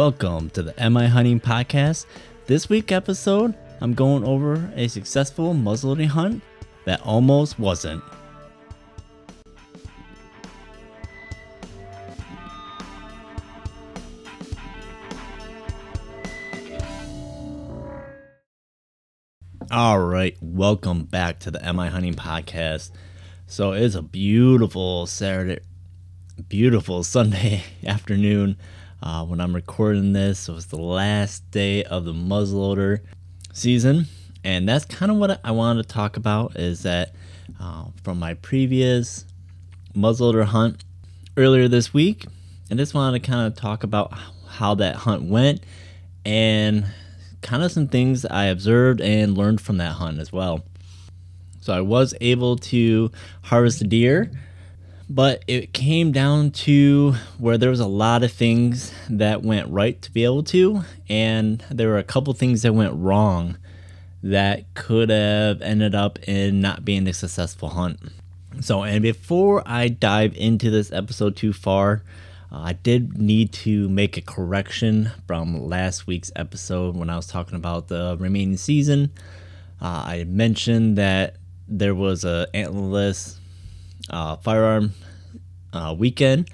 Welcome to the Am I Hunting podcast. This week episode, I'm going over a successful muzzleloading hunt that almost wasn't. All right, welcome back to the Am I Hunting podcast. So it's a beautiful Saturday, beautiful Sunday afternoon uh, when I'm recording this. It was the last day of the muzzleloader season, and that's kind of what I wanted to talk about. Is that uh, from my previous muzzleloader hunt earlier this week, and just wanted to kind of talk about how that hunt went and kind of some things I observed and learned from that hunt as well. So I was able to harvest a deer, but it came down to where there was a lot of things that went right to be able to, and there were a couple things that went wrong that could have ended up in not being a successful hunt. So, and before I dive into this episode too far, uh, I did need to make a correction from last week's episode when I was talking about the remaining season. Uh, I mentioned that there was a antlerless uh, firearm uh, weekend.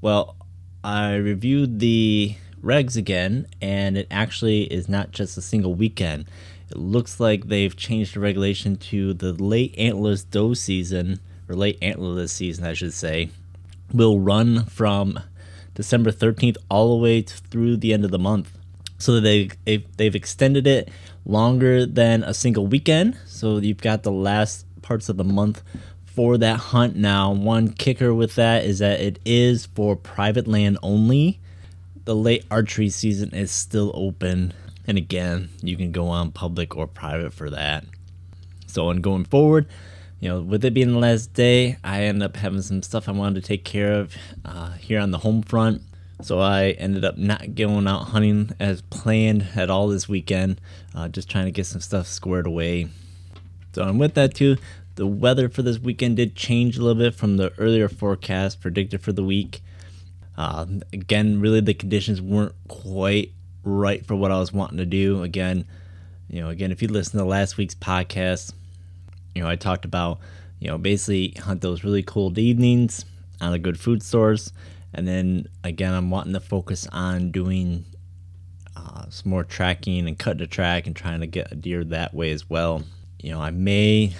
Well, I reviewed the regs again, and it actually is not just a single weekend. It looks like they've changed the regulation to the late antlerless doe season, or late antlerless season, I should say, will run from December 13th all the way through the end of the month. So they they've extended it longer than a single weekend. So you've got the last parts of the month for that hunt now. One kicker with that is that it is for private land only. The late archery season is still open. And again, you can go on public or private for that. So, on going forward, you know, with it being the last day, I ended up having some stuff I wanted to take care of uh, here on the home front. So I ended up not going out hunting as planned at all this weekend, uh, just trying to get some stuff squared away. So, and with that too, the weather for this weekend did change a little bit from the earlier forecast predicted for the week. Uh, again, really the conditions weren't quite right for what I was wanting to do. Again, you know, again, if you listen to last week's podcast, you know, I talked about, you know, basically hunt those really cold evenings on a good food source. And then again, I'm wanting to focus on doing uh, some more tracking and cutting the track and trying to get a deer that way as well. You know, I may,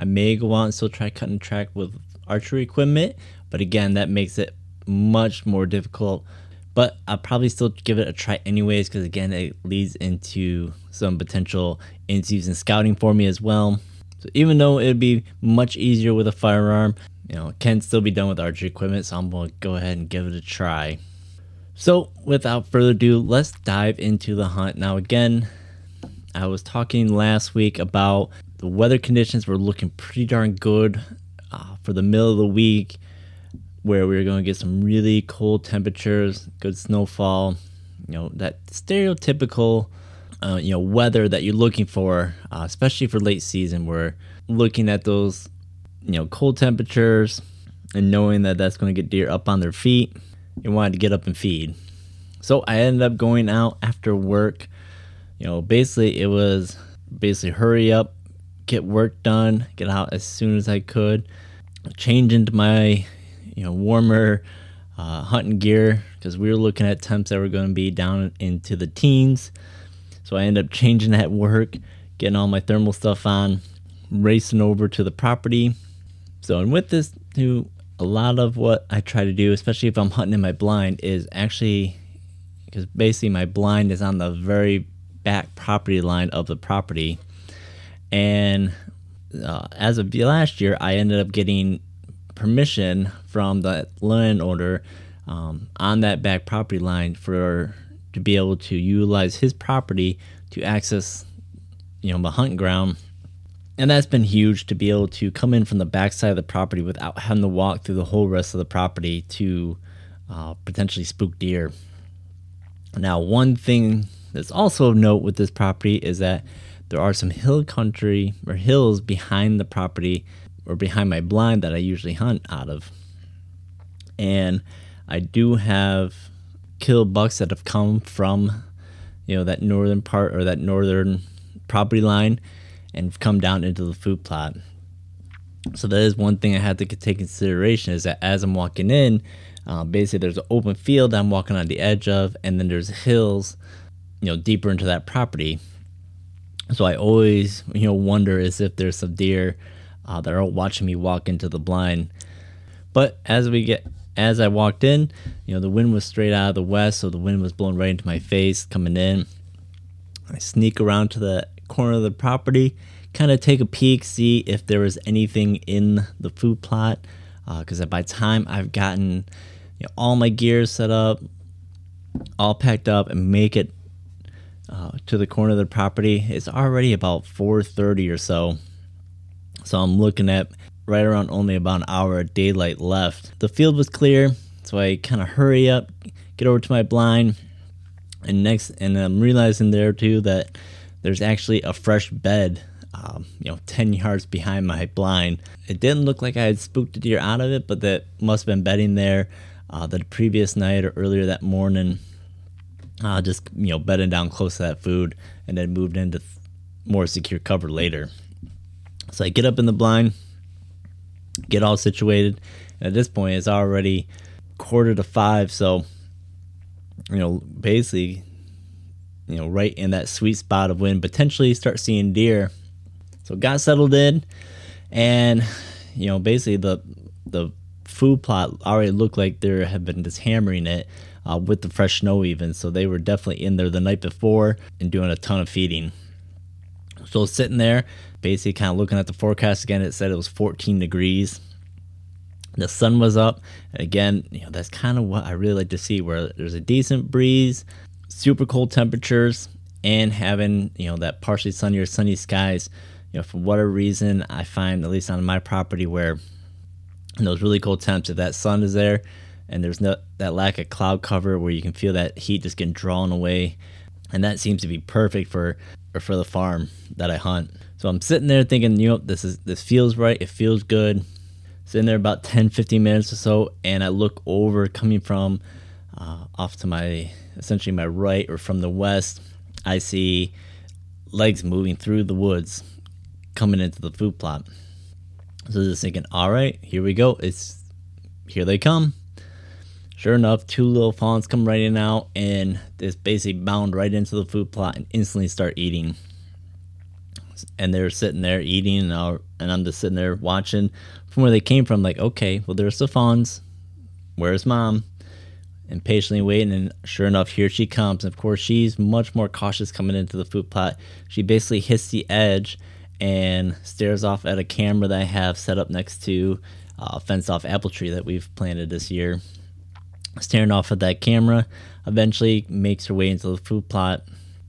I may go out and still try cutting track with archery equipment, but again, that makes it much more difficult. But I'll probably still give it a try anyways, because again, it leads into some potential in-season scouting for me as well. So even though it'd be much easier with a firearm, you know, it can still be done with archery equipment, so I'm to go ahead and give it a try. So without further ado, let's dive into the hunt. Now again, I was talking last week about the weather conditions were looking pretty darn good uh, for the middle of the week, where we were going to get some really cold temperatures, good snowfall, you know, that stereotypical uh, you know weather that you're looking for, uh, especially for late season. We're looking at those you know cold temperatures and knowing that that's going to get deer up on their feet. You wanted to get up and feed. So I ended up going out after work. You know, basically it was basically hurry up, get work done, get out as soon as I could, change into my you know warmer uh, hunting gear because we were looking at temps that were going to be down into the teens. So I ended up changing at work, getting all my thermal stuff on, racing over to the property. So, and with this, too, a lot of what I try to do, especially if I'm hunting in my blind, is actually because basically my blind is on the very back property line of the property. And uh, as of last year, I ended up getting permission from the landowner um, on that back property line for to be able to utilize his property to access, you know, the hunt ground. And that's been huge to be able to come in from the backside of the property without having to walk through the whole rest of the property to uh, potentially spook deer. Now, one thing that's also of note with this property is that there are some hill country or hills behind the property or behind my blind that I usually hunt out of. And I do have killed bucks that have come from, you know, that northern part or that northern property line and come down into the food plot. So that is one thing I have to take consideration is that as I'm walking in, uh, basically there's an open field I'm walking on the edge of, and then there's hills, you know, deeper into that property. So I always, you know, wonder as if there's some deer uh, that are watching me walk into the blind. But as we get, as I walked in, you know, the wind was straight out of the west, so the wind was blowing right into my face coming in. I sneak around to the corner of the property, kind of take a peek, see if there was anything in the food plot. Because uh, by time I've gotten you know, all my gear set up, all packed up, and make it uh, to the corner of the property, it's already about 4:30 or so. So I'm looking at right around only about an hour of daylight left. The field was clear, so I kind of hurry up, get over to my blind, and next, and I'm realizing there too that there's actually a fresh bed, um, you know, 10 yards behind my blind. It didn't look like I had spooked a deer out of it, but that must have been bedding there uh, the previous night or earlier that morning. Uh, just, you know, bedding down close to that food and then moved into more secure cover later. So I get up in the blind, get all situated. At this point, it's already quarter to five. So, you know, basically you know, right in that sweet spot of when potentially start seeing deer. So got settled in, and you know, basically the the food plot already looked like there had been just hammering it uh, with the fresh snow even. So they were definitely in there the night before and doing a ton of feeding. So sitting there, basically kind of looking at the forecast again, it said it was 14 degrees. The sun was up. Again, you know, that's kind of what I really like to see where there's a decent breeze, super cold temperatures and having you know that partially sunny or sunny skies you know for whatever reason i find at least on my property where in those really cold temps if that sun is there and there's no that lack of cloud cover where you can feel that heat just getting drawn away and that seems to be perfect for for the farm that i hunt so i'm sitting there thinking you know this is this feels right it feels good sitting there about 10 15 minutes or so and i look over coming from uh, off to my essentially my right or from the west, I see legs moving through the woods coming into the food plot. So just thinking, all right, here we go. It's here they come. Sure enough, two little fawns come right in out and just basically bound right into the food plot and instantly start eating. And they're sitting there eating, and, and I'm just sitting there watching from where they came from. Like, okay, well, there's the fawns. Where's mom? and patiently waiting. And sure enough, here she comes. And Of course, she's much more cautious coming into the food plot. She basically hits the edge and stares off at a camera that I have set up next to a fenced off apple tree that we've planted this year. Staring off at that camera, eventually makes her way into the food plot.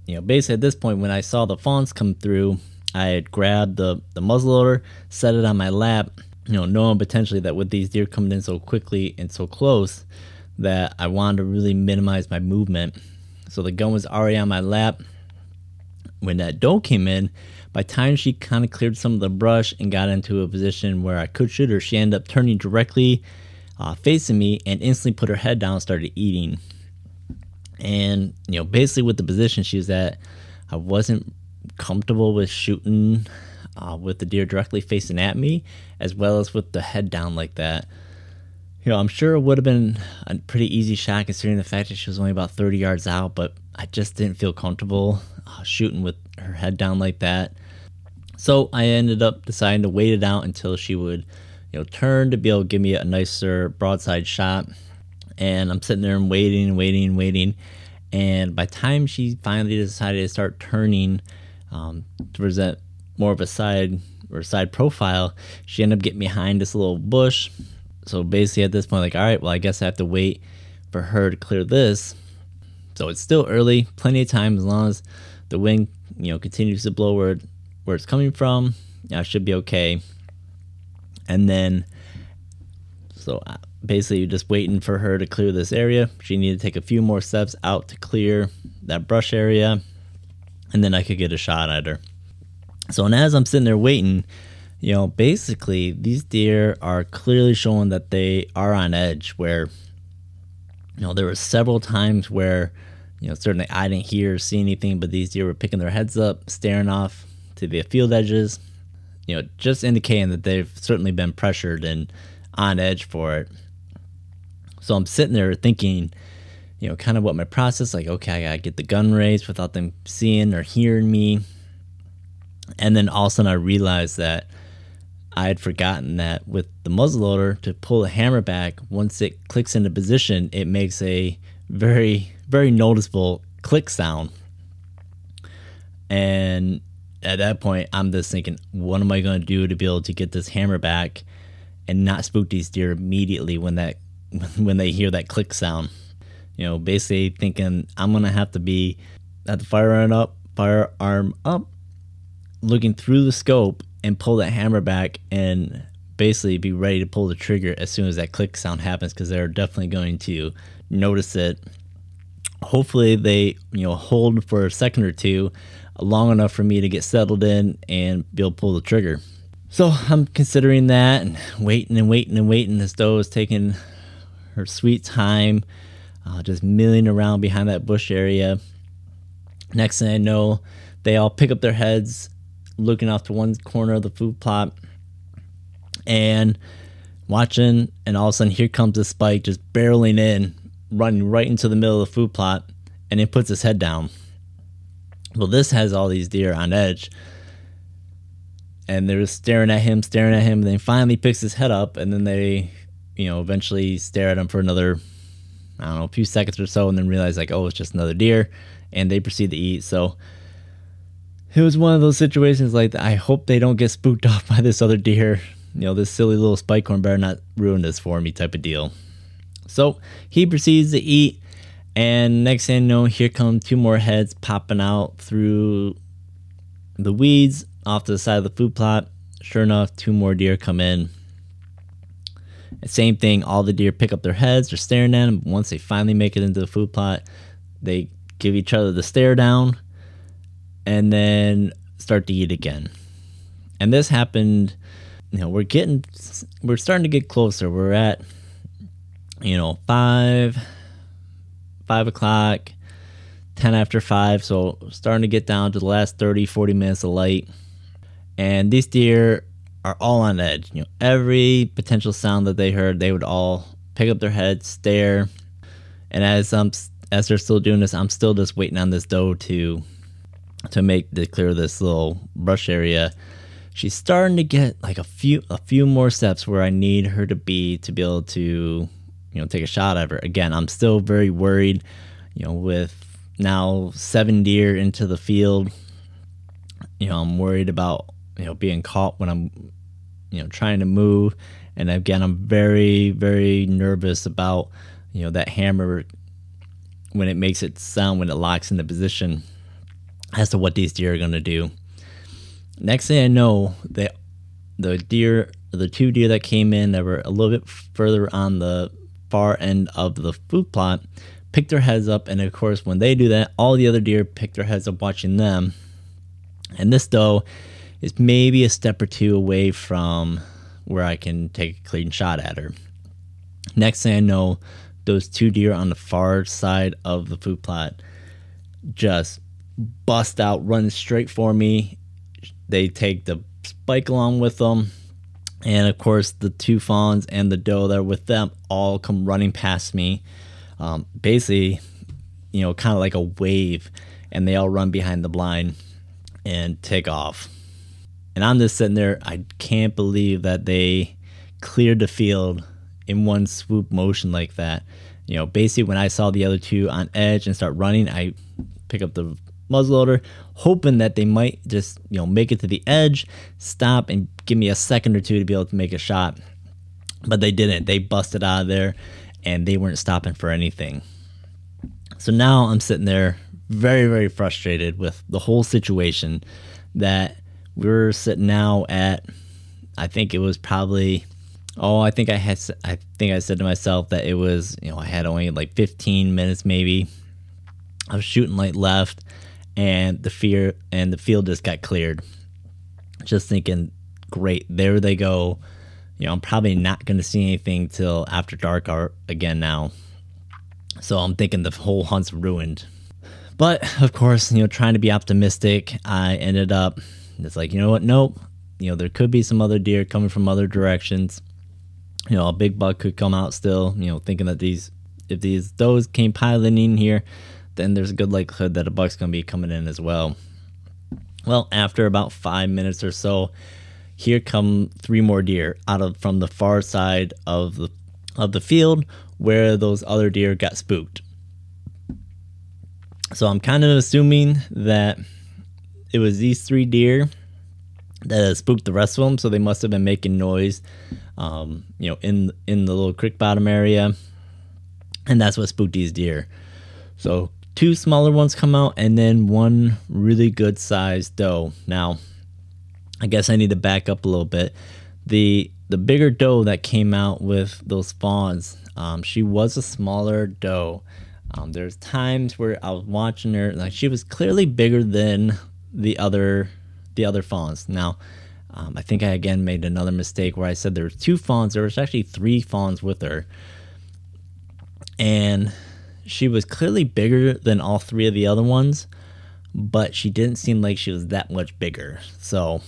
You know, basically at this point, when I saw the fawns come through, I had grabbed the, the muzzleloader, set it on my lap, you know, knowing potentially that with these deer coming in so quickly and so close, that I wanted to really minimize my movement. So the gun was already on my lap. When that doe came in, by time she kind of cleared some of the brush and got into a position where I could shoot her, she ended up turning directly uh, facing me and instantly put her head down and started eating. And, you know, basically with the position she was at, I wasn't comfortable with shooting uh, with the deer directly facing at me, as well as with the head down like that you know, I'm sure it would have been a pretty easy shot considering the fact that she was only about 30 yards out, but I just didn't feel comfortable uh, shooting with her head down like that. So I ended up deciding to wait it out until she would, you know, turn to be able to give me a nicer broadside shot. And I'm sitting there and waiting and waiting and waiting. And by time she finally decided to start turning um, to present more of a side or side profile, she ended up getting behind this little bush so basically, at this point, like, all right, well, I guess I have to wait for her to clear this. So it's still early, plenty of time as long as the wind, you know, continues to blow where where it's coming from. I should be okay. And then, so uh, basically, just waiting for her to clear this area. She needed to take a few more steps out to clear that brush area, and then I could get a shot at her. So, and as I'm sitting there waiting, you know, basically these deer are clearly showing that they are on edge where You know, there were several times where, you know, certainly I didn't hear or see anything, but these deer were picking their heads up, staring off to the field edges, you know, just indicating that they've certainly been pressured and on edge for it. So I'm sitting there thinking, you know, kind of what my process like, okay, I gotta get the gun raised without them seeing or hearing me. And then all of a sudden I realized that I had forgotten that with the muzzleloader to pull the hammer back, once it clicks into position, it makes a very, very noticeable click sound. And at that point, I'm just thinking, what am I going to do to be able to get this hammer back and not spook these deer immediately when that when they hear that click sound? You know, basically thinking I'm going to have to be at the firearm up, firearm up, looking through the scope and pull that hammer back and basically be ready to pull the trigger as soon as that click sound happens because they're definitely going to notice it. Hopefully, they you know hold for a second or two, long enough for me to get settled in and be able to pull the trigger. So I'm considering that and waiting and waiting and waiting as though is taking her sweet time, uh, just milling around behind that bush area. Next thing I know, they all pick up their heads looking off to one corner of the food plot and watching, and all of a sudden, here comes the spike just barreling in, running right into the middle of the food plot, and it puts his head down. Well, this has all these deer on edge, and they're just staring at him, staring at him, and then finally picks his head up, and then they, you know, eventually stare at him for another, I don't know, a few seconds or so, and then realize like, oh, it's just another deer, and they proceed to eat. So it was one of those situations like I hope they don't get spooked off by this other deer. You know, this silly little spike horn better not ruin this for me type of deal. So he proceeds to eat, and next thing you know, here come two more heads popping out through the weeds off to the side of the food plot. Sure enough, two more deer come in. same thing, all the deer pick up their heads, they're staring at them. Once they finally make it into the food plot, they give each other the stare down and then start to eat again. And this happened, you know, we're getting, we're starting to get closer. We're at, you know, five, five o'clock, 10 after five. So starting to get down to the last 30, 40 minutes of light. And these deer are all on edge. You know, every potential sound that they heard, they would all pick up their heads, stare. And as I'm, as they're still doing this, I'm still just waiting on this doe to to make to clear this little brush area. She's starting to get like a few a few more steps where I need her to be to be able to, you know, take a shot at her. Again, I'm still very worried, you know, with now seven deer into the field. You know, I'm worried about, you know, being caught when I'm, you know, trying to move. And again, I'm very, very nervous about, you know, that hammer when it makes it sound when it locks into position as to what these deer are going to do. Next thing I know, the the deer, the two deer that came in that were a little bit further on the far end of the food plot, pick their heads up, and of course, when they do that, all the other deer pick their heads up watching them. And this doe is maybe a step or two away from where I can take a clean shot at her. Next thing I know, those two deer on the far side of the food plot just bust out, run straight for me. They take the spike along with them. And of course, the two fawns and the doe that are with them all come running past me. Um, basically, you know, kind of like a wave. And they all run behind the blind and take off. And I'm just sitting there, I can't believe that they cleared the field in one swoop motion like that. You know, basically, when I saw the other two on edge and start running, I pick up the muzzleloader, hoping that they might just, you know, make it to the edge, stop, and give me a second or two to be able to make a shot. But they didn't. They busted out of there and they weren't stopping for anything. So now I'm sitting there very, very frustrated with the whole situation that we're sitting now at, I think it was probably oh i think i had i think i said to myself that it was you know i had only like 15 minutes maybe of shooting light left and the fear and the field just got cleared. Just thinking, great, there they go. You know, I'm probably not going to see anything till after dark art again now. So I'm thinking the whole hunt's ruined. But of course, you know, trying to be optimistic, I ended up it's like, you know what? Nope. You know, there could be some other deer coming from other directions. You know, a big buck could come out still, you know, thinking that these if these does came piling in here, then there's a good likelihood that a buck's gonna be coming in as well. Well, after about five minutes or so, here come three more deer out of from the far side of the of the field where those other deer got spooked. So I'm kind of assuming that it was these three deer that spooked the rest of them. So they must have been making noise, um, you know, in in the little creek bottom area, and that's what spooked these deer. So two smaller ones come out, and then one really good sized doe. Now, I guess I need to back up a little bit. The the bigger doe that came out with those fawns, um, she was a smaller doe. Um, there's times where I was watching her, like she was clearly bigger than the other the other fawns. Now, um, I think I again made another mistake where I said there were two fawns. There was actually three fawns with her, and she was clearly bigger than all three of the other ones, but she didn't seem like she was that much bigger. So,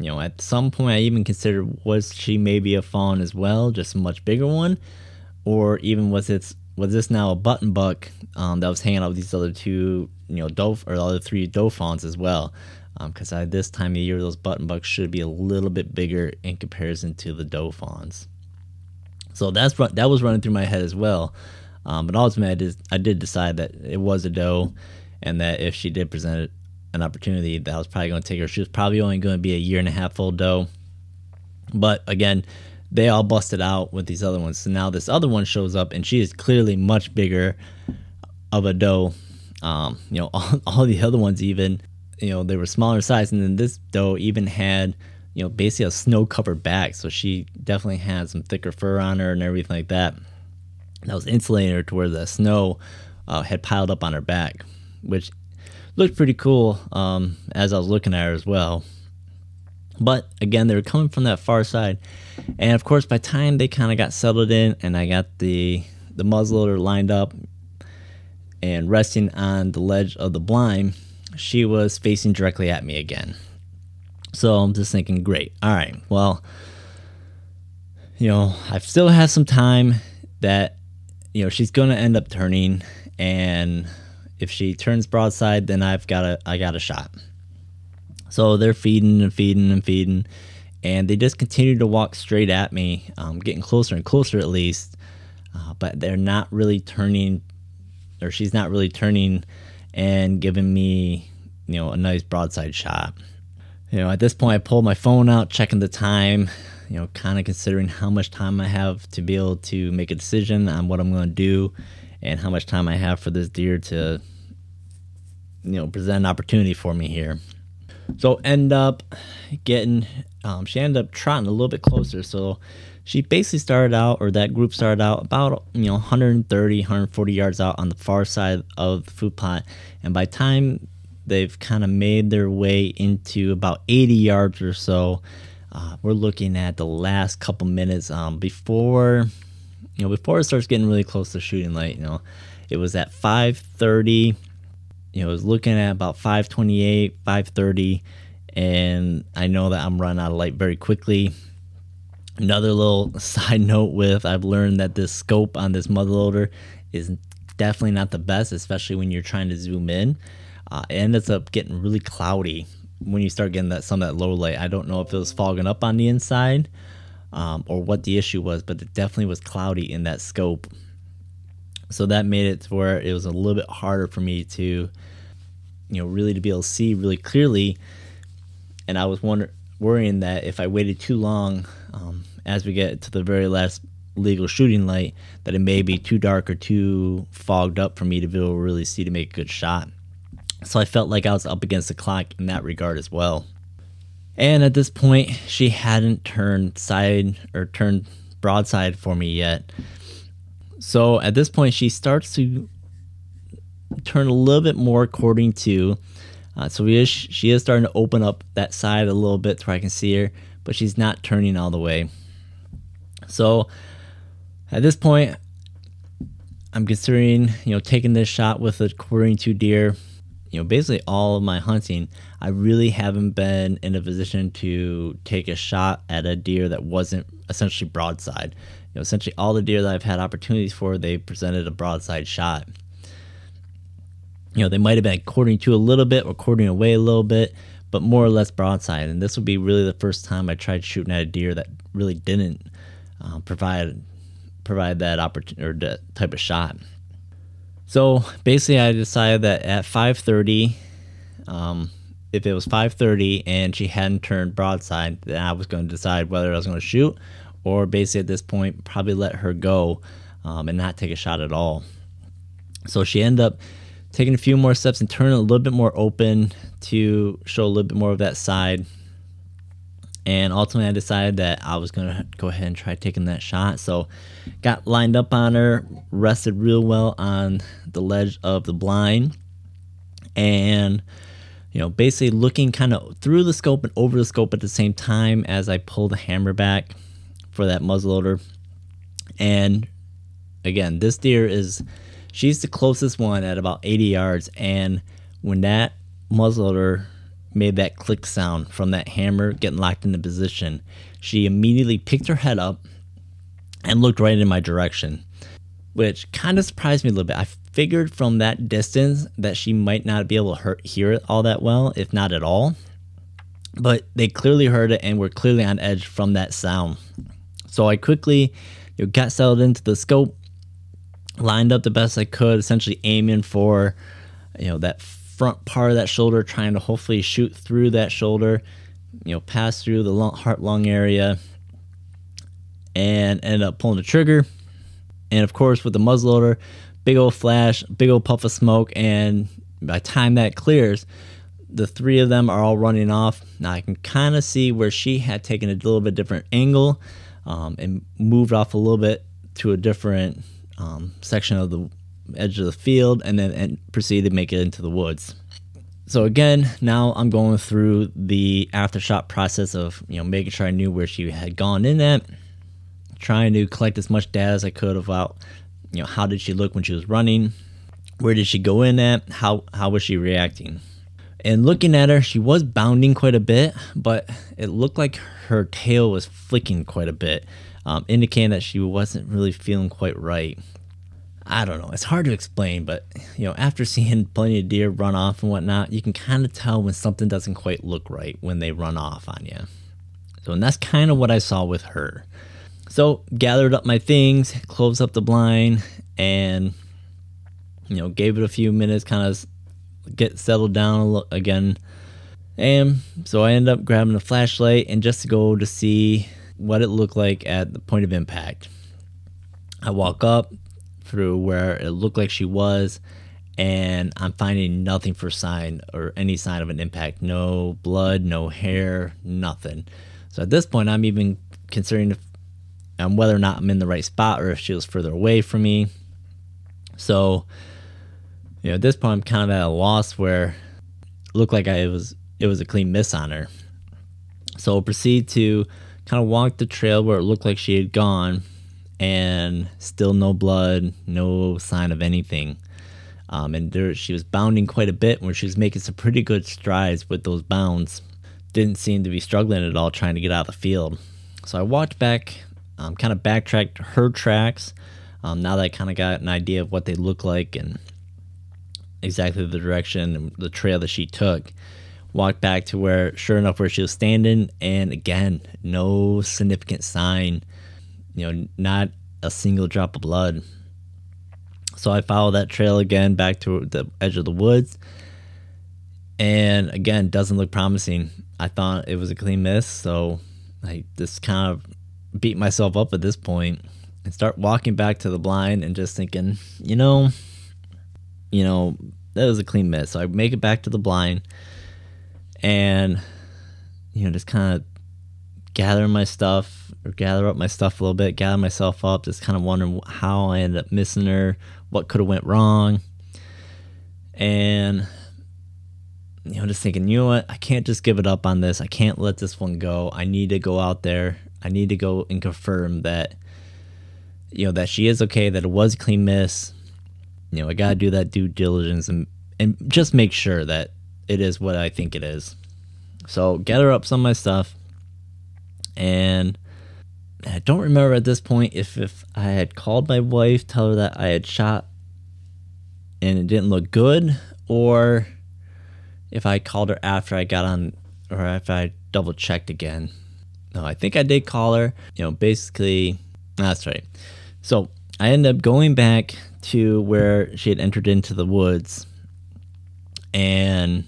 you know, at some point I even considered was she maybe a fawn as well, just a much bigger one, or even was it was this now a button buck um, that was hanging out with these other two, you know, doe or the other three fawns as well? Because um, at this time of year, those button bucks should be a little bit bigger in comparison to the fawns. So that's that was running through my head as well. Um, but ultimately, I did, I did decide that it was a doe, and that if she did present an opportunity, that I was probably going to take her. She was probably only going to be a year and a half old doe. But again, they all busted out with these other ones. So now this other one shows up, and she is clearly much bigger of a doe. Um, you know, all, all the other ones even, you know, they were smaller size, and then this doe even had, you know, basically a snow covered back. So she definitely had some thicker fur on her and everything like that. That was insulating her to where the snow uh, had piled up on her back, which looked pretty cool um, as I was looking at her as well. But again, they were coming from that far side, and of course, by time they kind of got settled in, and I got the the muzzleloader lined up and resting on the ledge of the blind, she was facing directly at me again. So I'm just thinking, great, all right, well, you know, I still have some time that, you know, she's going to end up turning, and if she turns broadside, then I've got a I got a shot. So they're feeding and feeding and feeding, and they just continue to walk straight at me, um, getting closer and closer at least. Uh, but they're not really turning, or she's not really turning and giving me, you know, a nice broadside shot. You know, at this point, I pulled my phone out, checking the time, you know, kind of considering how much time I have to be able to make a decision on what I'm going to do and how much time I have for this deer to, you know, present an opportunity for me here. So end up getting, um, she ended up trotting a little bit closer. So she basically started out, or that group started out about you know 130, 140 yards out on the far side of the food plot, and by time they've kind of made their way into about 80 yards or so, uh, we're looking at the last couple minutes um, before you know before it starts getting really close to shooting light. You know, it was at 5:30 you know, I was looking at about 528, 530, and I know that I'm running out of light very quickly. Another little side note with I've learned that this scope on this muzzleloader is definitely not the best, especially when you're trying to zoom in. Uh, it ends up getting really cloudy when you start getting that some of that low light. I don't know if it was fogging up on the inside um, or what the issue was, but it definitely was cloudy in that scope. So that made it to where it was a little bit harder for me to, you know, really to be able to see really clearly. And I was wonder- worrying that if I waited too long, um, as we get to the very last legal shooting light, that it may be too dark or too fogged up for me to be able to really see to make a good shot. So I felt like I was up against the clock in that regard as well. And at this point, she hadn't turned side or turned broadside for me yet. So at this point, she starts to turn a little bit more according to. Uh, so is, she is starting to open up that side a little bit so I can see her, but she's not turning all the way. So at this point, I'm considering, you know, taking this shot with a quartering to deer. You know, basically all of my hunting, I really haven't been in a position to take a shot at a deer that wasn't essentially broadside. You know, essentially all the deer that I've had opportunities for, they presented a broadside shot. You know, they might have been quartering to a little bit or quartering away a little bit, but more or less broadside. And this would be really the first time I tried shooting at a deer that really didn't uh, provide provide that opportunity or that type of shot. So basically, I decided that at 5:30, um, if it was 5:30 and she hadn't turned broadside, then I was going to decide whether I was going to shoot, or basically at this point probably let her go um, and not take a shot at all. So she ended up taking a few more steps and turning a little bit more open to show a little bit more of that side. And ultimately, I decided that I was to go ahead and try taking that shot. So, got lined up on her, rested real well on the ledge of the blind, and you know, basically looking kind of through the scope and over the scope at the same time as I pull the hammer back for that muzzleloader. And again, this deer is she's the closest one at about 80 yards, and when that muzzleloader made that click sound from that hammer getting locked into position, she immediately picked her head up and looked right in my direction, which kind of surprised me a little bit. I figured from that distance that she might not be able to hear, it all that well, if not at all. But they clearly heard it and were clearly on edge from that sound. So I quickly you know, got settled into the scope, lined up the best I could, essentially aiming for you know that front part of that shoulder, trying to hopefully shoot through that shoulder, you know, pass through the heart lung area, and end up pulling the trigger. And of course, with the muzzleloader, big old flash, big old puff of smoke, and by time that clears, the three of them are all running off. Now I can kind of see where she had taken a little bit different angle um, and moved off a little bit to a different um, section of the edge of the field and then and proceed to make it into the woods. So again, now I'm going through the aftershock process of you know making sure I knew where she had gone in at, trying to collect as much data as I could about you know how did she look when she was running, where did she go in at, how how was she reacting. And looking at her, she was bounding quite a bit, but it looked like her tail was flicking quite a bit, um, indicating that she wasn't really feeling quite right. I don't know. It's hard to explain, but you know, after seeing plenty of deer run off and whatnot, you can kind of tell when something doesn't quite look right when they run off on you. So, and that's kind of what I saw with her. So, gathered up my things, closed up the blind, and you know, gave it a few minutes, kind of get settled down again. And so I ended up grabbing a flashlight and just to go to see what it looked like at the point of impact. I walk up, through where it looked like she was, and I'm finding nothing for sign or any sign of an impact. No blood, no hair, nothing. So at this point, I'm even considering if, um, whether or not I'm in the right spot or if she was further away from me. So, you know, at this point, I'm kind of at a loss where it looked like I was it was a clean miss on her. So I'll proceed to kind of walk the trail where it looked like she had gone and still no blood, no sign of anything. Um, and there, she was bounding quite a bit where she was making some pretty good strides with those bounds. Didn't seem to be struggling at all trying to get out of the field. So I walked back, um, kind of backtracked her tracks. Um, now that I kind of got an idea of what they look like and exactly the direction and the trail that she took, walked back to where, sure enough, where she was standing, and again, no significant sign you know, not a single drop of blood. So I followed that trail again back to the edge of the woods. And again, doesn't look promising. I thought it was a clean miss, so I just kind of beat myself up at this point and start walking back to the blind and just thinking, you know, you know, that was a clean miss. So I make it back to the blind and you know, just kind of gather my stuff or gather up my stuff a little bit, gather myself up, just kind of wondering how I ended up missing her, what could have went wrong. And you know, just thinking, you know what, I can't just give it up on this. I can't let this one go. I need to go out there. I need to go and confirm that you know that she is okay, that it was a clean miss, you know, I gotta do that due diligence and and just make sure that it is what I think it is. So gather up some of my stuff, and I don't remember at this point if if I had called my wife, tell her that I had shot, and it didn't look good, or if I called her after I got on, or if I double checked again. No, I think I did call her. You know, basically, that's right. So I ended up going back to where she had entered into the woods, and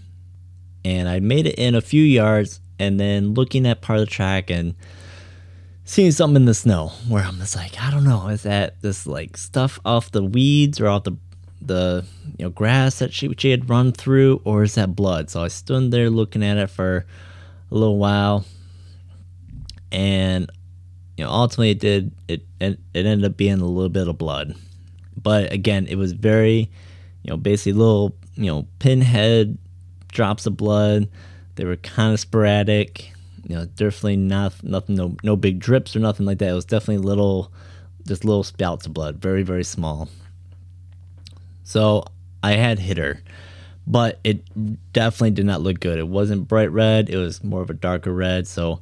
and I made it in a few yards, and then looking at part of the track and seeing something in the snow where I'm just like, I don't know, is that this like stuff off the weeds or off the the you know grass that she she had run through, or is that blood? So I stood there looking at it for a little while, and you know ultimately it did it it, it ended up being a little bit of blood, but again it was very you know basically little you know pinhead drops of blood. They were kind of sporadic. You know, definitely not nothing, no no big drips or nothing like that. It was definitely little, just little spouts of blood, very very small. So I had hit her, but it definitely did not look good. It wasn't bright red, it was more of a darker red. So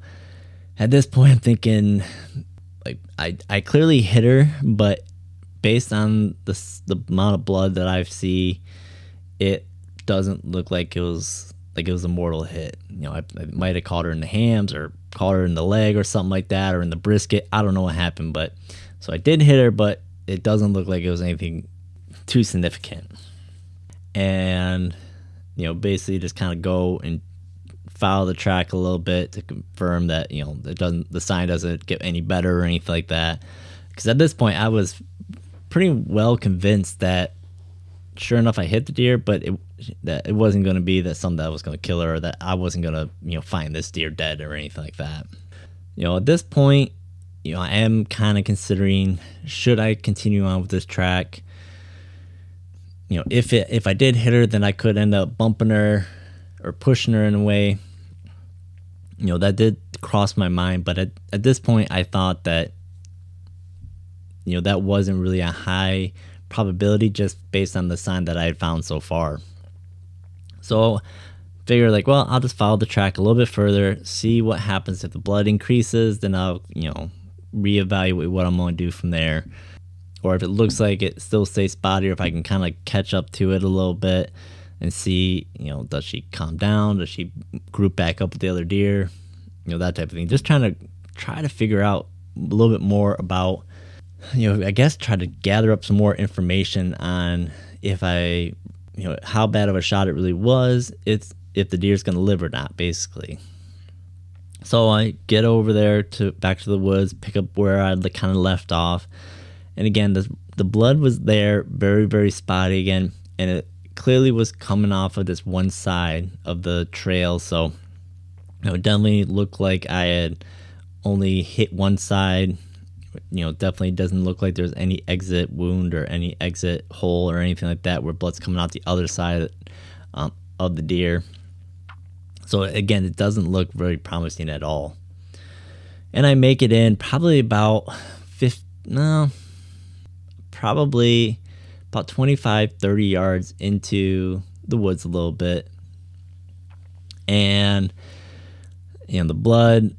at this point, I'm thinking, like, I, I clearly hit her, but based on the, the amount of blood that I see, it doesn't look like it was like it was a mortal hit. You know, I, I might have caught her in the hams or caught her in the leg or something like that, or in the brisket. I don't know what happened, but so I did hit her, but it doesn't look like it was anything too significant. And, you know, basically just kind of go and follow the track a little bit to confirm that, you know, it doesn't, the sign doesn't get any better or anything like that. Because at this point, I was pretty well convinced that sure enough, I hit the deer, but it, that it wasn't going to be that something that was going to kill her or that I wasn't going to, you know, find this deer dead or anything like that. You know, at this point, you know, I am kind of considering should I continue on with this track? you know, if it if I did hit her, then I could end up bumping her or pushing her in a way. You know, that did cross my mind, but at, at this point, I thought that you know that wasn't really a high probability just based on the sign that I had found so far. So figure like, well, I'll just follow the track a little bit further, see what happens if the blood increases, then I'll, you know, reevaluate what I'm going to do from there or if it looks like it still stays spotty, or if I can kind of catch up to it a little bit and see, you know, does she calm down? Does she group back up with the other deer? You know, that type of thing. Just trying to try to figure out a little bit more about, you know, I guess try to gather up some more information on if I, you know, how bad of a shot it really was. It's if the deer's going to live or not, basically. So I get over there to back to the woods, pick up where I'd kind of left off and again, the the blood was there, very very spotty again, and it clearly was coming off of this one side of the trail. So you know, it definitely looked like I had only hit one side. You know, definitely doesn't look like there's any exit wound or any exit hole or anything like that where blood's coming out the other side um, of the deer. So again, it doesn't look very promising at all. And I make it in probably about 50, no, probably about 25, 30 yards into the woods a little bit. And, you know, the blood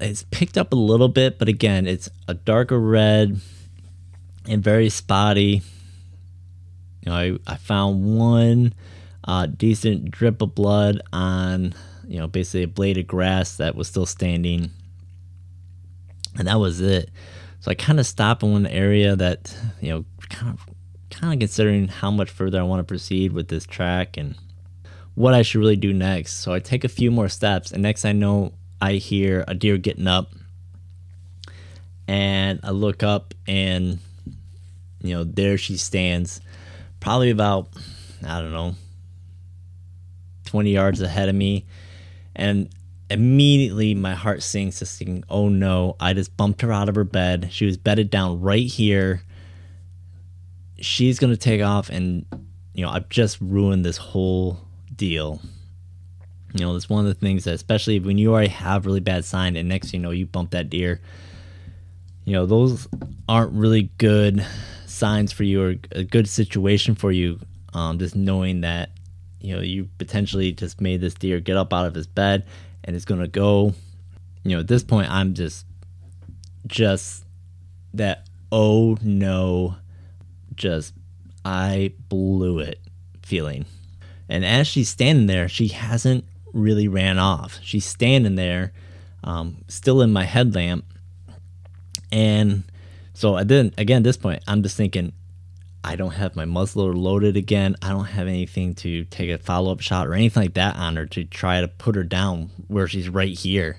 is picked up a little bit, but again, it's a darker red and very spotty. You know, I, I found one uh, decent drip of blood on, you know, basically a blade of grass that was still standing. And that was it. So I kind of stop in one area that, you know, kind of kind of considering how much further I want to proceed with this track and what I should really do next. So I take a few more steps and next I know I hear a deer getting up and I look up and you know, there she stands probably about I don't know 20 yards ahead of me and immediately my heart sinks to thinking, oh no, I just bumped her out of her bed. She was bedded down right here. She's gonna take off and you know, I've just ruined this whole deal. You know, it's one of the things that especially when you already have really bad sign and next you know you bump that deer. You know, those aren't really good signs for you or a good situation for you. Um, just knowing that you know you potentially just made this deer get up out of his bed and it's gonna go. You know, at this point, I'm just just that oh no, just I blew it feeling. And as she's standing there, she hasn't really ran off. She's standing there, um, still in my headlamp. And so I didn't, again, at this point, I'm just thinking, I don't have my muzzleloader loaded again. I don't have anything to take a follow up shot or anything like that on her to try to put her down where she's right here.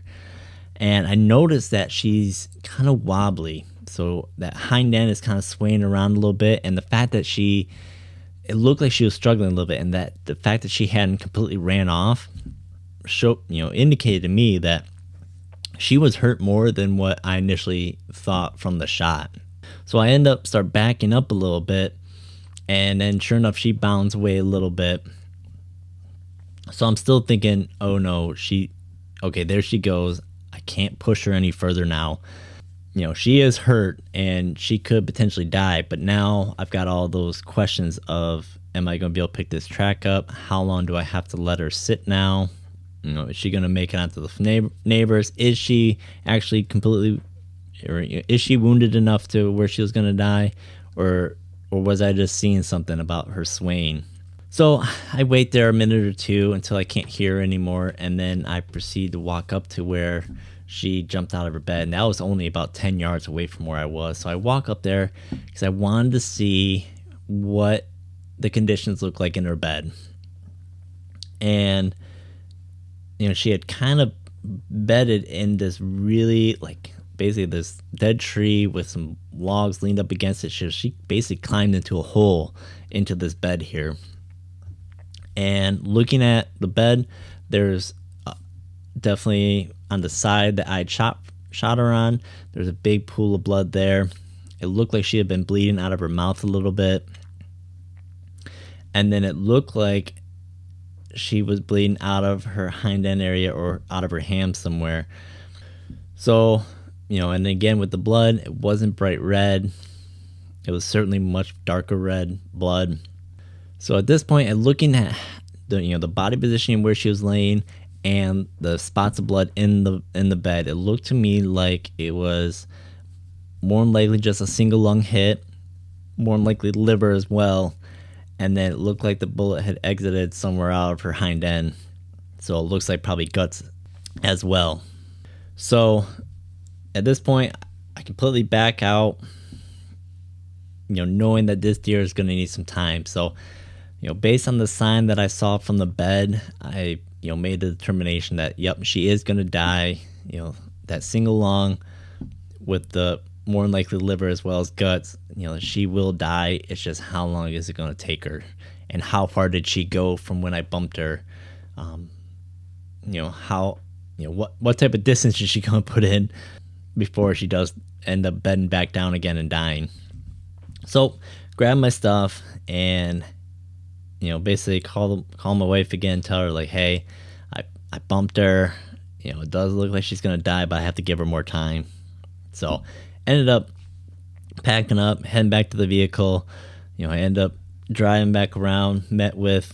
And I noticed that she's kind of wobbly. So that hind end is kind of swaying around a little bit. And the fact that she, it looked like she was struggling a little bit. And that the fact that she hadn't completely ran off, show, you know, indicated to me that she was hurt more than what I initially thought from the shot. So I end up start backing up a little bit, and then sure enough, she bounds away a little bit. So I'm still thinking, oh no, she, okay, there she goes. I can't push her any further now. You know, she is hurt and she could potentially die, but now I've got all those questions of, am I going to be able to pick this track up? How long do I have to let her sit now? You know, is she going to make it onto the neighbor, neighbors? Is she actually completely or is she wounded enough to where she was gonna die, or or was I just seeing something about her swaying? So I wait there a minute or two until I can't hear anymore, and then I proceed to walk up to where she jumped out of her bed. And that was only about 10 yards away from where I was. So I walk up there because I wanted to see what the conditions look like in her bed. And, you know, she had kind of bedded in this really like basically this dead tree with some logs leaned up against it. She, she basically climbed into a hole into this bed here. And looking at the bed, there's uh, definitely on the side that I shot shot her on. There's a big pool of blood there. It looked like she had been bleeding out of her mouth a little bit. And then it looked like she was bleeding out of her hind end area or out of her ham somewhere. So you know, and again with the blood, it wasn't bright red. It was certainly much darker red blood. So at this point, and looking at the you know the body positioning where she was laying and the spots of blood in the in the bed, it looked to me like it was more than likely just a single lung hit, more than likely liver as well, and then it looked like the bullet had exited somewhere out of her hind end. So it looks like probably guts as well. So at this point, I completely back out, you know, knowing that this deer is going to need some time. So, you know, based on the sign that I saw from the bed, I, you know, made the determination that, yep, she is going to die. You know, that single long with the more than likely liver as well as guts, you know, she will die. It's just how long is it going to take her? And how far did she go from when I bumped her? Um, you know, how, you know, what, what type of distance is she going to put in? before she does end up bedding back down again and dying. So, grab my stuff and you know basically call call my wife again, tell her like, hey, I I bumped her. You know, it does look like she's gonna die, but I have to give her more time. So, ended up packing up, heading back to the vehicle. You know, I end up driving back around, met with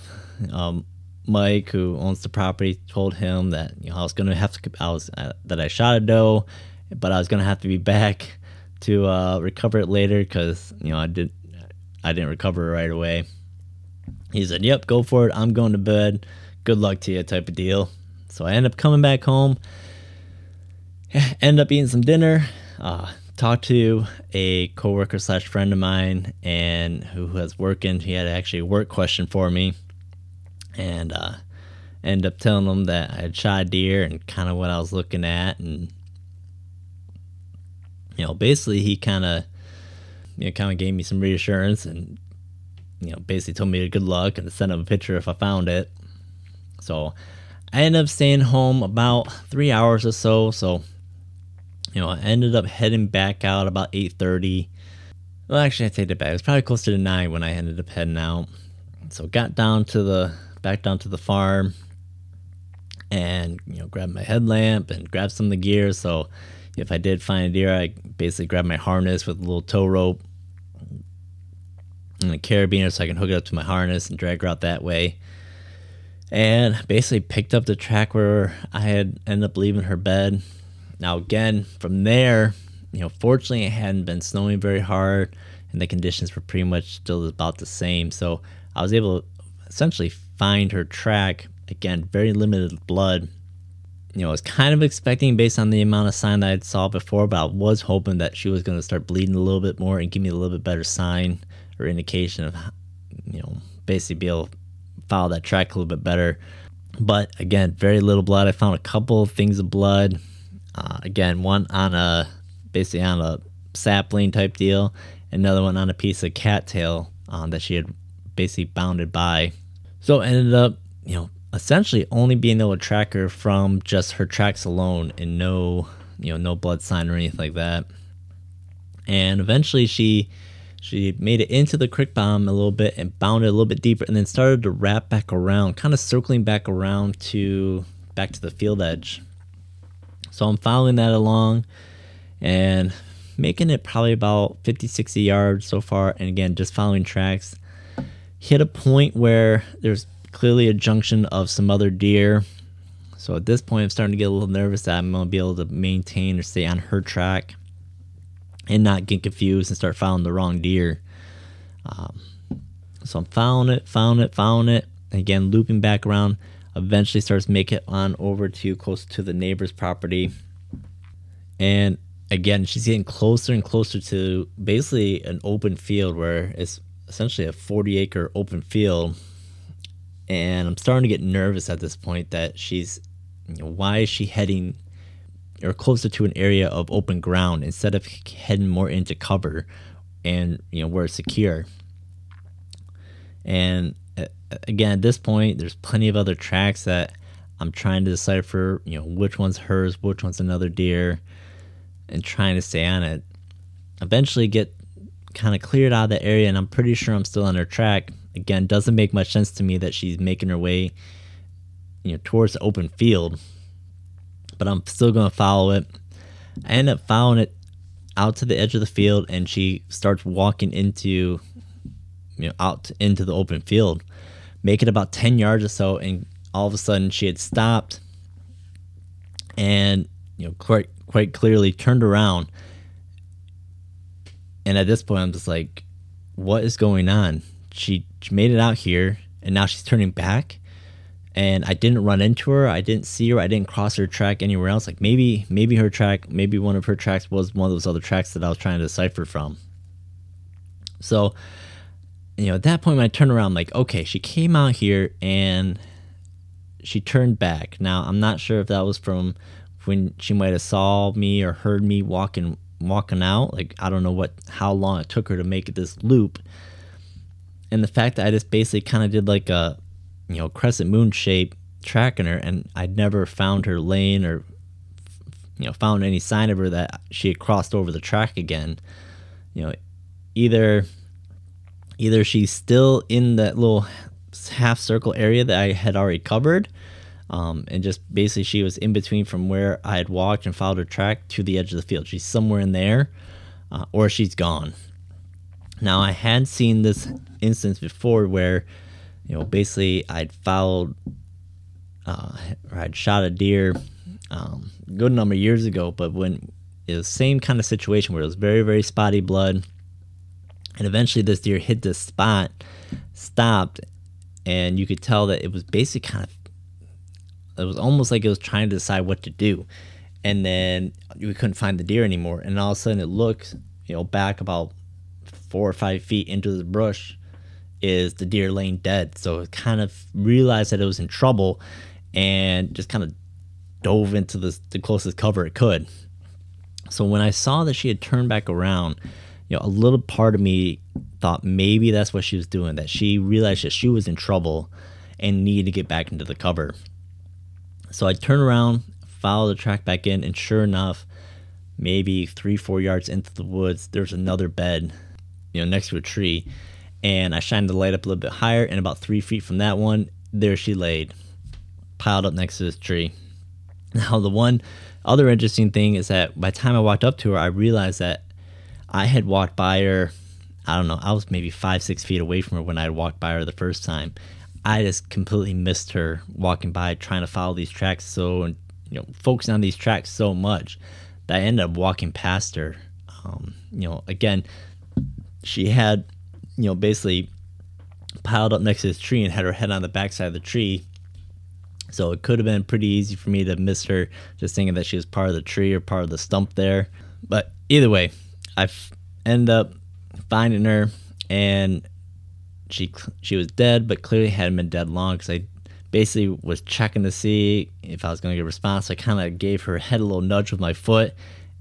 um, Mike, who owns the property, told him that you know I was gonna have to, I was uh, that I shot a doe, but I was gonna have to be back to uh, recover it later because you know I did I didn't recover it right away. He said, "Yep, go for it. I'm going to bed. Good luck to you," type of deal. So I end up coming back home. End up eating some dinner. Uh, talked to a coworker slash friend of mine, and who was working. He had actually a work question for me, and uh, end up telling him that I had shot deer and kind of what I was looking at, and you know, basically he kind of, you know, kind of gave me some reassurance and, you know, basically told me good luck and to send him a picture if I found it. So I ended up staying home about three hours or so. So, you know, I ended up heading back out about 8.30. Well, actually, I take it back. It was probably closer to 9 when I ended up heading out. So got down to the, back down to the farm and, you know, grabbed my headlamp and grabbed some of the gear. So, if I did find a deer, I basically grabbed my harness with a little tow rope, and a carabiner so I can hook it up to my harness and drag her out that way. And basically picked up the track where I had ended up leaving her bed. Now again, from there, you know, fortunately it hadn't been snowing very hard and the conditions were pretty much still about the same. So I was able to essentially find her track. Again, very limited blood. You know, I was kind of expecting based on the amount of sign that I saw before, but I was hoping that she was going to start bleeding a little bit more and give me a little bit better sign or indication of, you know, basically be able to follow that track a little bit better. But again, very little blood. I found a couple of things of blood. Uh, again, one on a basically on a sapling type deal, another one on a piece of cattail um, that she had basically bounded by. So ended up, you know, essentially only being able to track her from just her tracks alone and no, you know, no blood sign or anything like that. And eventually she she made it into the creek bottom a little bit and bounded a little bit deeper and then started to wrap back around, kind of circling back around to back to the field edge. So I'm following that along and making it probably about 50, 60 yards so far. And again, just following tracks. Hit a point where there's clearly a junction of some other deer. So at this point, I'm starting to get a little nervous that I'm going to be able to maintain or stay on her track and not get confused and start following the wrong deer. Um, so I'm following it, following it, following it. Again, looping back around. Eventually starts making it on over to close to the neighbor's property. And again, she's getting closer and closer to basically an open field where it's essentially a 40 acre open field. And I'm starting to get nervous at this point that she's, you know, why is she heading or closer to an area of open ground instead of heading more into cover and, you know, where it's secure? And again, at this point, there's plenty of other tracks that I'm trying to decipher, you know, which one's hers, which one's another deer and trying to stay on it. Eventually get kind of cleared out of the area and I'm pretty sure I'm still on her track. Again, doesn't make much sense to me that she's making her way you know towards the open field. But I'm still gonna follow it. I end up following it out to the edge of the field and she starts walking into you know out into the open field. Make it about 10 yards or so and all of a sudden she had stopped and you know quite quite clearly turned around. And at this point, I'm just like, what is going on? She, she made it out here, and now she's turning back. And I didn't run into her. I didn't see her. I didn't cross her track anywhere else. Like maybe, maybe her track, maybe one of her tracks was one of those other tracks that I was trying to decipher from. So, you know, at that point, when I turn around, like, okay, she came out here and she turned back. Now, I'm not sure if that was from when she might have saw me or heard me walking walking out. Like I don't know what how long it took her to make this loop. And the fact that I just basically kind of did like a you know crescent moon shape tracking her, and I'd never found her lane or you know found any sign of her that she had crossed over the track again. You know, either either she's still in that little half circle area that I had already covered, um, and just basically, she was in between from where I had walked and followed her track to the edge of the field. She's somewhere in there, uh, or she's gone. Now, I had seen this instance before where, you know, basically I'd followed, uh, or I'd shot a deer um, a good number of years ago, but when it was the same kind of situation where it was very, very spotty blood, and eventually this deer hit this spot, stopped, and you could tell that it was basically kind of it was almost like it was trying to decide what to do. And then we couldn't find the deer anymore. And all of a sudden it looks, you know, back about four or five feet into the brush is the deer laying dead. So it kind of realized that it was in trouble and just kind of dove into the, the closest cover it could. So when I saw that she had turned back around, you know, a little part of me thought maybe that's what she was doing, that she realized that she was in trouble and needed to get back into the cover. So I turn around, follow the track back in, and sure enough, maybe three, four yards into the woods, there's another bed, you know, next to a tree. And I shine the light up a little bit higher, and about three feet from that one, there she laid, piled up next to this tree. Now, the one other interesting thing is that by the time I walked up to her, I realized that I had walked by her I don't know, I was maybe five, six feet away from her when I walked by her the first time. I just completely missed her walking by, trying to follow these tracks so, you know, focusing on these tracks so much that I ended up walking past her. Um, you know, again, she had, you know, basically piled up next to this tree and had her head on the backside of the tree. So it could have been pretty easy for me to miss her just thinking that she was part of the tree or part of the stump there. But either way, I end up finding her and she she was dead, but clearly hadn't been dead long because I basically was checking to see if I was going to get a response. I kind of gave her head a little nudge with my foot,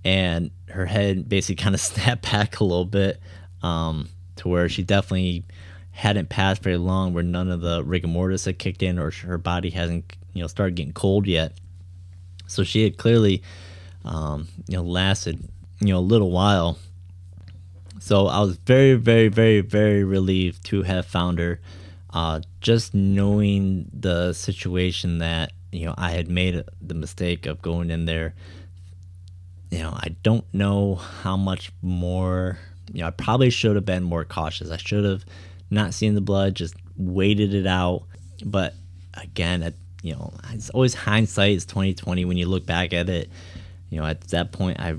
and her head basically kind of snapped back a little bit um, to where she definitely hadn't passed very long, where none of the rigor mortis had kicked in, or her body hasn't you know started getting cold yet. So she had clearly um, you know lasted you know a little while so I was very, very, very, very relieved to have found her. Uh, just knowing the situation that you know I had made the mistake of going in there. You know, I don't know how much more. You know, I probably should have been more cautious. I should have not seen the blood, just waited it out. But again, at, you know, it's always hindsight is twenty twenty. When you look back at it, you know, at that point, I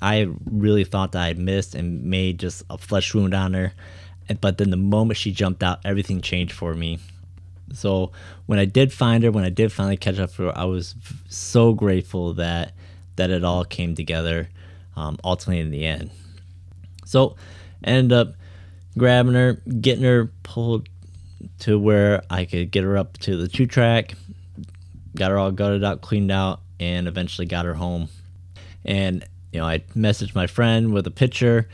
I really thought that I had missed and made just a flesh wound on her. But then the moment she jumped out, everything changed for me. So when I did find her, when I did finally catch up to her, I was so grateful that that it all came together. Um, ultimately, in the end, so ended up grabbing her, getting her pulled to where I could get her up to the two track, got her all gutted out, cleaned out, and eventually got her home. And you know, I messaged my friend with a picture,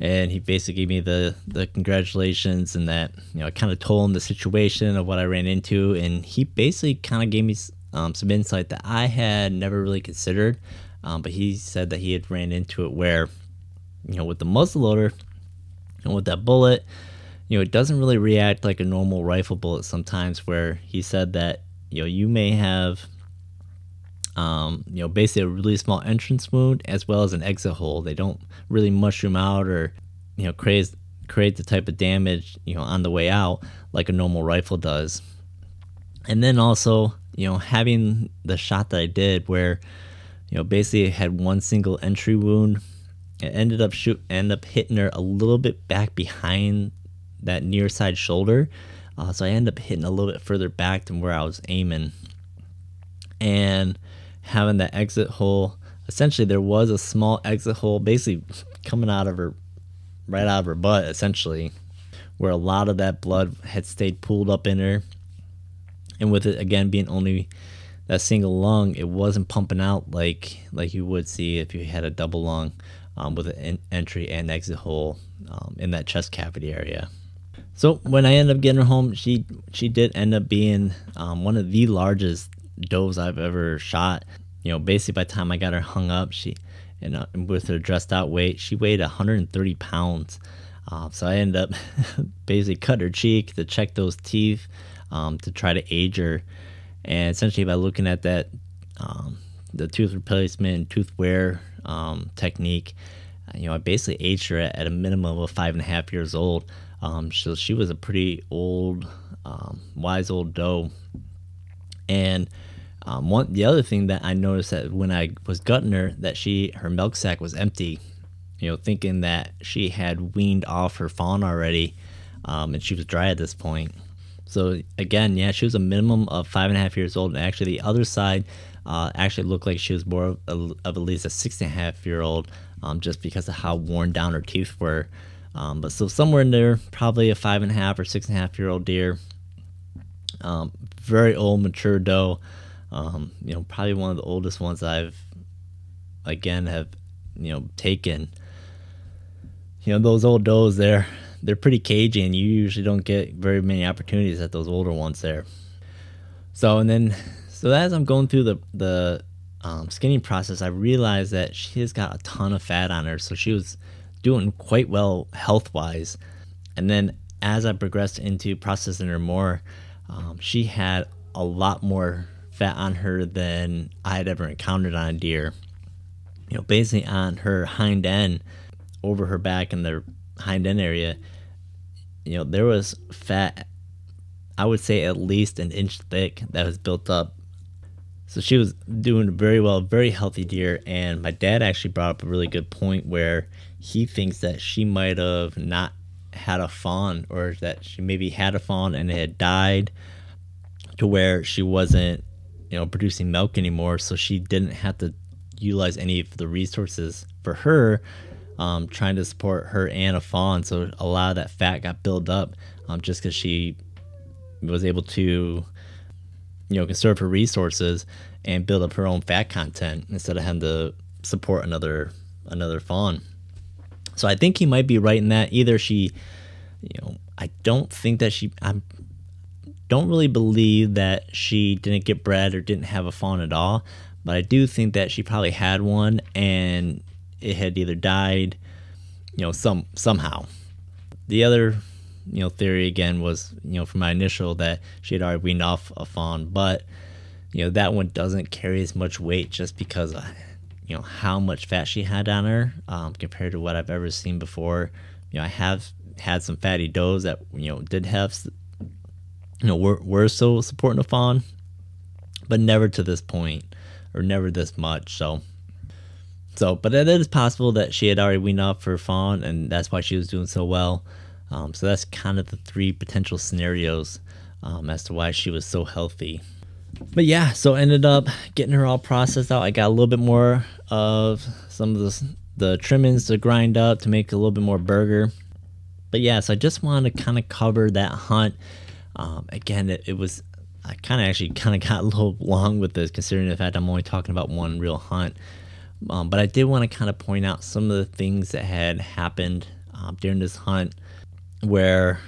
and he basically gave me the the congratulations and that you know I kind of told him the situation of what I ran into, and he basically kind of gave me um, some insight that I had never really considered. Um, but he said that he had ran into it where, you know, with the muzzle loader and with that bullet, you know, it doesn't really react like a normal rifle bullet sometimes. Where he said that you know you may have um, you know, basically a really small entrance wound as well as an exit hole. They don't really mushroom out or, you know, create create the type of damage, you know, on the way out like a normal rifle does. And then also, you know, having the shot that I did where, you know, basically had one single entry wound. It ended up shoot ended up hitting her a little bit back behind that near side shoulder. Uh, so I ended up hitting a little bit further back than where I was aiming. And having that exit hole. Essentially, there was a small exit hole basically coming out of her, right out of her butt, essentially, where a lot of that blood had stayed pooled up in her. And with it, again, being only that single lung, it wasn't pumping out like like you would see if you had a double lung um, with an entry and exit hole um, in that chest cavity area. So when I ended up getting her home, she she did end up being um, one of the largest does I've ever shot. You know, basically by the time I got her hung up, she and uh, with her dressed out weight, she weighed 130 pounds. Uh, so I ended up basically cut her cheek to check those teeth um, to try to age her. And essentially, by looking at that, um, the tooth replacement tooth wear um, technique, you know, I basically aged her at, at, a minimum of five and a half years old. Um, so she was a pretty old, um, wise old doe. And um, one the other thing that I noticed that when I was gutting her, that she her milk sac was empty. You know, thinking that she had weaned off her fawn already, um, and she was dry at this point. So again, yeah, she was a minimum of five and a half years old. And actually, the other side uh, actually looked like she was more of, a, of, at least a six and a half year old, um, just because of how worn down her teeth were. Um, but so somewhere in there, probably a five and a half or six and a half year old deer. Um, very old, mature doe. Um, you know, probably one of the oldest ones I've again have you know taken. You know, those old does they're they're pretty cagey, and you usually don't get very many opportunities at those older ones there. So and then so as I'm going through the the um, skinning process, I realized that she has got a ton of fat on her, so she was doing quite well health wise. And then as I progressed into processing her more, um, she had a lot more fat on her than I had ever encountered on a deer. You know, basically on her hind end, over her back and the hind end area, you know, there was fat, I would say at least an inch thick that was built up. So she was doing very well, very healthy deer. And my dad actually brought up a really good point where he thinks that she might have not had a fawn or that she maybe had a fawn and it had died to where she wasn't, you know, producing milk anymore. So she didn't have to utilize any of the resources for her um, trying to support her and a fawn. So a lot of that fat got built up um, just because she was able to, you know, conserve her resources and build up her own fat content instead of having to support another another fawn. So I think he might be right in that. Either she, you know, I don't think that she. I don't really believe that she didn't get bred or didn't have a fawn at all. But I do think that she probably had one and it had either died, you know, some somehow. The other, you know, theory again was, you know, from my initial that she had already weaned off a fawn, but you know that one doesn't carry as much weight just because, of, you know, how much fat she had on her um, compared to what I've ever seen before. You know, I have had some fatty does that you know did have, you know, we were were so supporting a fawn, but never to this point or never this much. So so, but it is possible that she had already weaned off her fawn, and that's why she was doing so well. Um, so that's kind of the three potential scenarios um, as to why she was so healthy. But yeah, so ended up getting her all processed out. I got a little bit more of some of the the trimmings to grind up to make a little bit more burger. But yeah, so I just wanted to kind of cover that hunt. Um, again, it, it was I kind of actually kind of got a little long with this, considering the fact I'm only talking about one real hunt. Um, but I did want to kind of point out some of the things that had happened um, during this hunt where,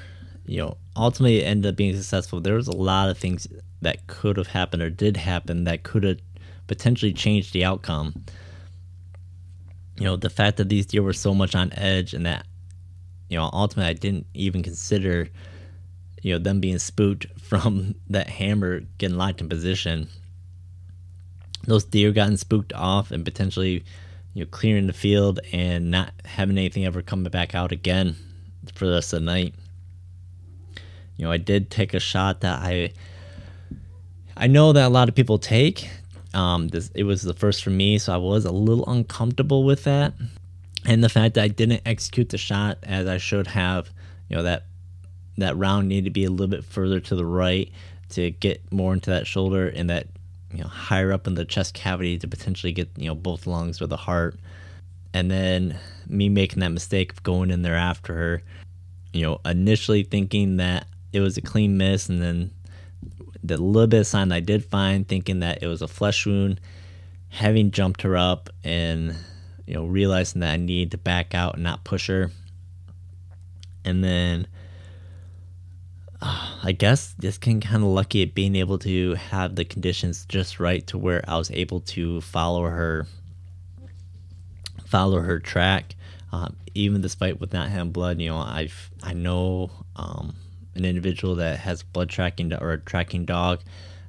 you know, ultimately it ended up being successful. There was a lot of things that could have happened or did happen that could have potentially changed the outcome. You know, the fact that these deer were so much on edge and that, you know, ultimately I didn't even consider, you know, them being spooked from that hammer getting locked in position those deer gotten spooked off and potentially you know clearing the field and not having anything ever come back out again for the rest of the night. You know, I did take a shot that I I know that a lot of people take. Um, this it was the first for me, so I was a little uncomfortable with that, and the fact that I didn't execute the shot as I should have. You know that that round needed to be a little bit further to the right to get more into that shoulder, and that you know higher up in the chest cavity to potentially get you know both lungs or the heart. And then me making that mistake of going in there after her you know initially thinking that it was a clean miss and then the little bit of sign i did find thinking that it was a flesh wound having jumped her up and you know realizing that i needed to back out and not push her. And then I guess just getting kind of lucky at being able to have the conditions just right to where I was able to follow her, follow her track, um, even despite with not having blood. You know, I've I know um, an individual that has blood tracking or a tracking dog.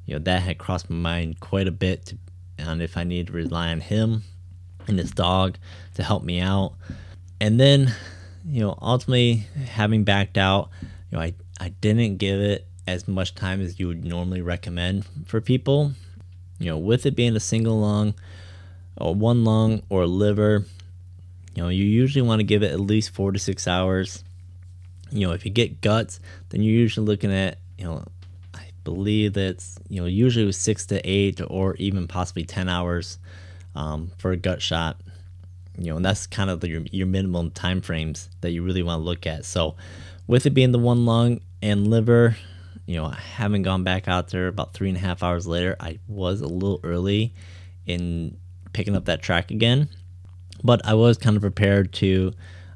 You know, that had crossed my mind quite a bit, to, and if I need to rely on him and his dog to help me out, and then, you know, ultimately having backed out, you know, I I didn't give it as much time as you would normally recommend for people. You know, with it being a single lung or one lung or liver, you know, you usually want to give it at least four to six hours. You know, if you get guts, then you're usually looking at, you know, I believe that's, you know, usually six to eight or even possibly 10 hours um, for a gut shot. You know, and that's kind of the, your, your minimum time frames that you really want to look at. So, with it being the one lung and liver, you know, I haven't gone back out there about three and a half hours later. I was a little early in picking up that track again, but I was kind of prepared to,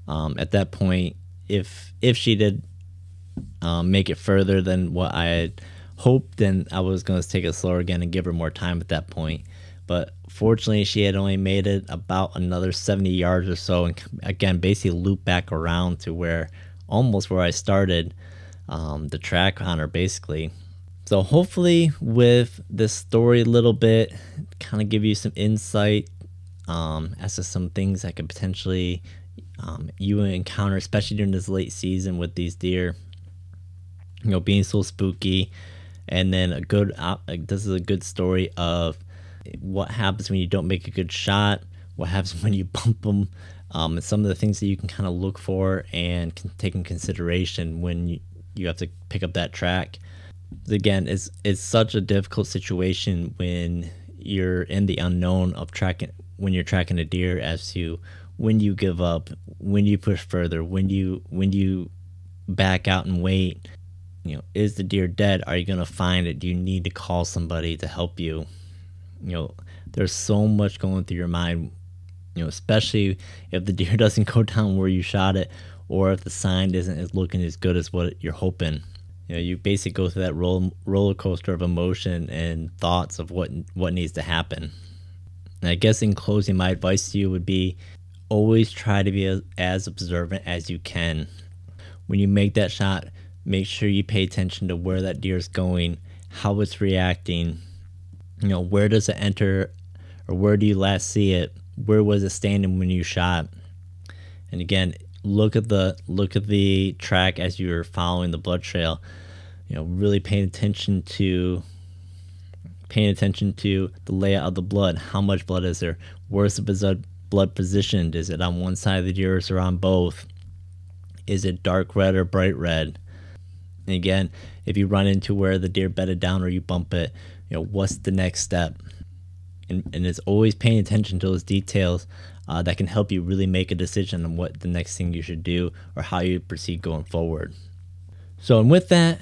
um, at that point, if if she did um, make it further than what I had hoped, then I was going to take it slower again and give her more time at that point. But fortunately, she had only made it about another 70 yards or so, and again, basically loop back around to where almost where I started um, the track on her, basically. So, hopefully, with this story a little bit, kind of give you some insight um, as to some things that could potentially um, you encounter, especially during this late season with these deer. You know, being so spooky, and then a good. Uh, this is a good story of what happens when you don't make a good shot. What happens when you bump them. Um, some of the things that you can kind of look for and take in consideration when you, you have to pick up that track. Again, it's it's such a difficult situation when you're in the unknown of tracking when you're tracking a deer as to when you give up, when do you push further, when you when you back out and wait. You know, is the deer dead? Are you gonna find it? Do you need to call somebody to help you? You know, there's so much going through your mind. You know, especially if the deer doesn't go down where you shot it, or if the sign isn't looking as good as what you're hoping. You know, you basically go through that roll, roller coaster of emotion and thoughts of what what needs to happen. And I guess in closing, my advice to you would be always try to be as observant as you can. When you make that shot, make sure you pay attention to where that deer is going, how it's reacting. You know, where does it enter or where do you last see it? Where was it standing when you shot? And again, look at the look at the track as you're following the blood trail. You know, really paying attention to paying attention to the layout of the blood. How much blood is there? Where's the blood positioned? Is it on one side of the deer or on both? Is it dark red or bright red? And again, if you run into where the deer bedded down or you bump it, you know, what's the next step? And, and it's always paying attention to those details uh, that can help you really make a decision on what the next thing you should do or how you proceed going forward. So, and with that,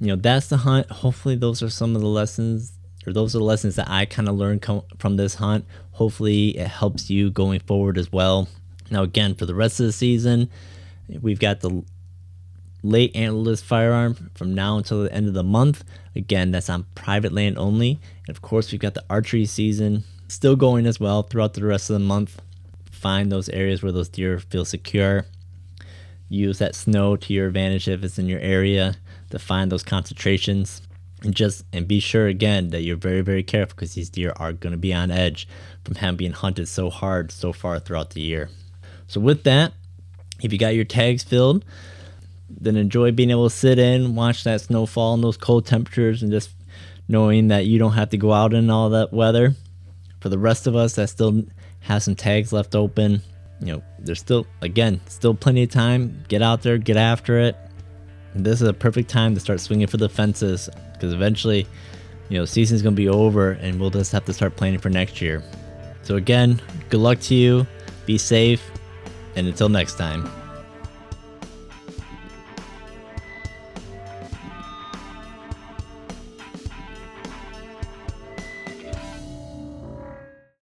you know, that's the hunt. Hopefully, those are some of the lessons or those are the lessons that I kind of learned com- from this hunt. Hopefully, it helps you going forward as well. Now, again, for the rest of the season, we've got the late antlerless firearm from now until the end of the month. Again, that's on private land only. And of course, we've got the archery season still going as well throughout the rest of the month. Find those areas where those deer feel secure. Use that snow to your advantage if it's in your area to find those concentrations and just and be sure again that you're very very careful because these deer are going to be on edge from having being hunted so hard so far throughout the year so with that if you got your tags filled then enjoy being able to sit in watch that snowfall and those cold temperatures and just knowing that you don't have to go out in all that weather for the rest of us that still have some tags left open you know there's still again still plenty of time get out there get after it this is a perfect time to start swinging for the fences because eventually, you know, season's gonna be over and we'll just have to start planning for next year. So again, good luck to you. Be safe, and until next time.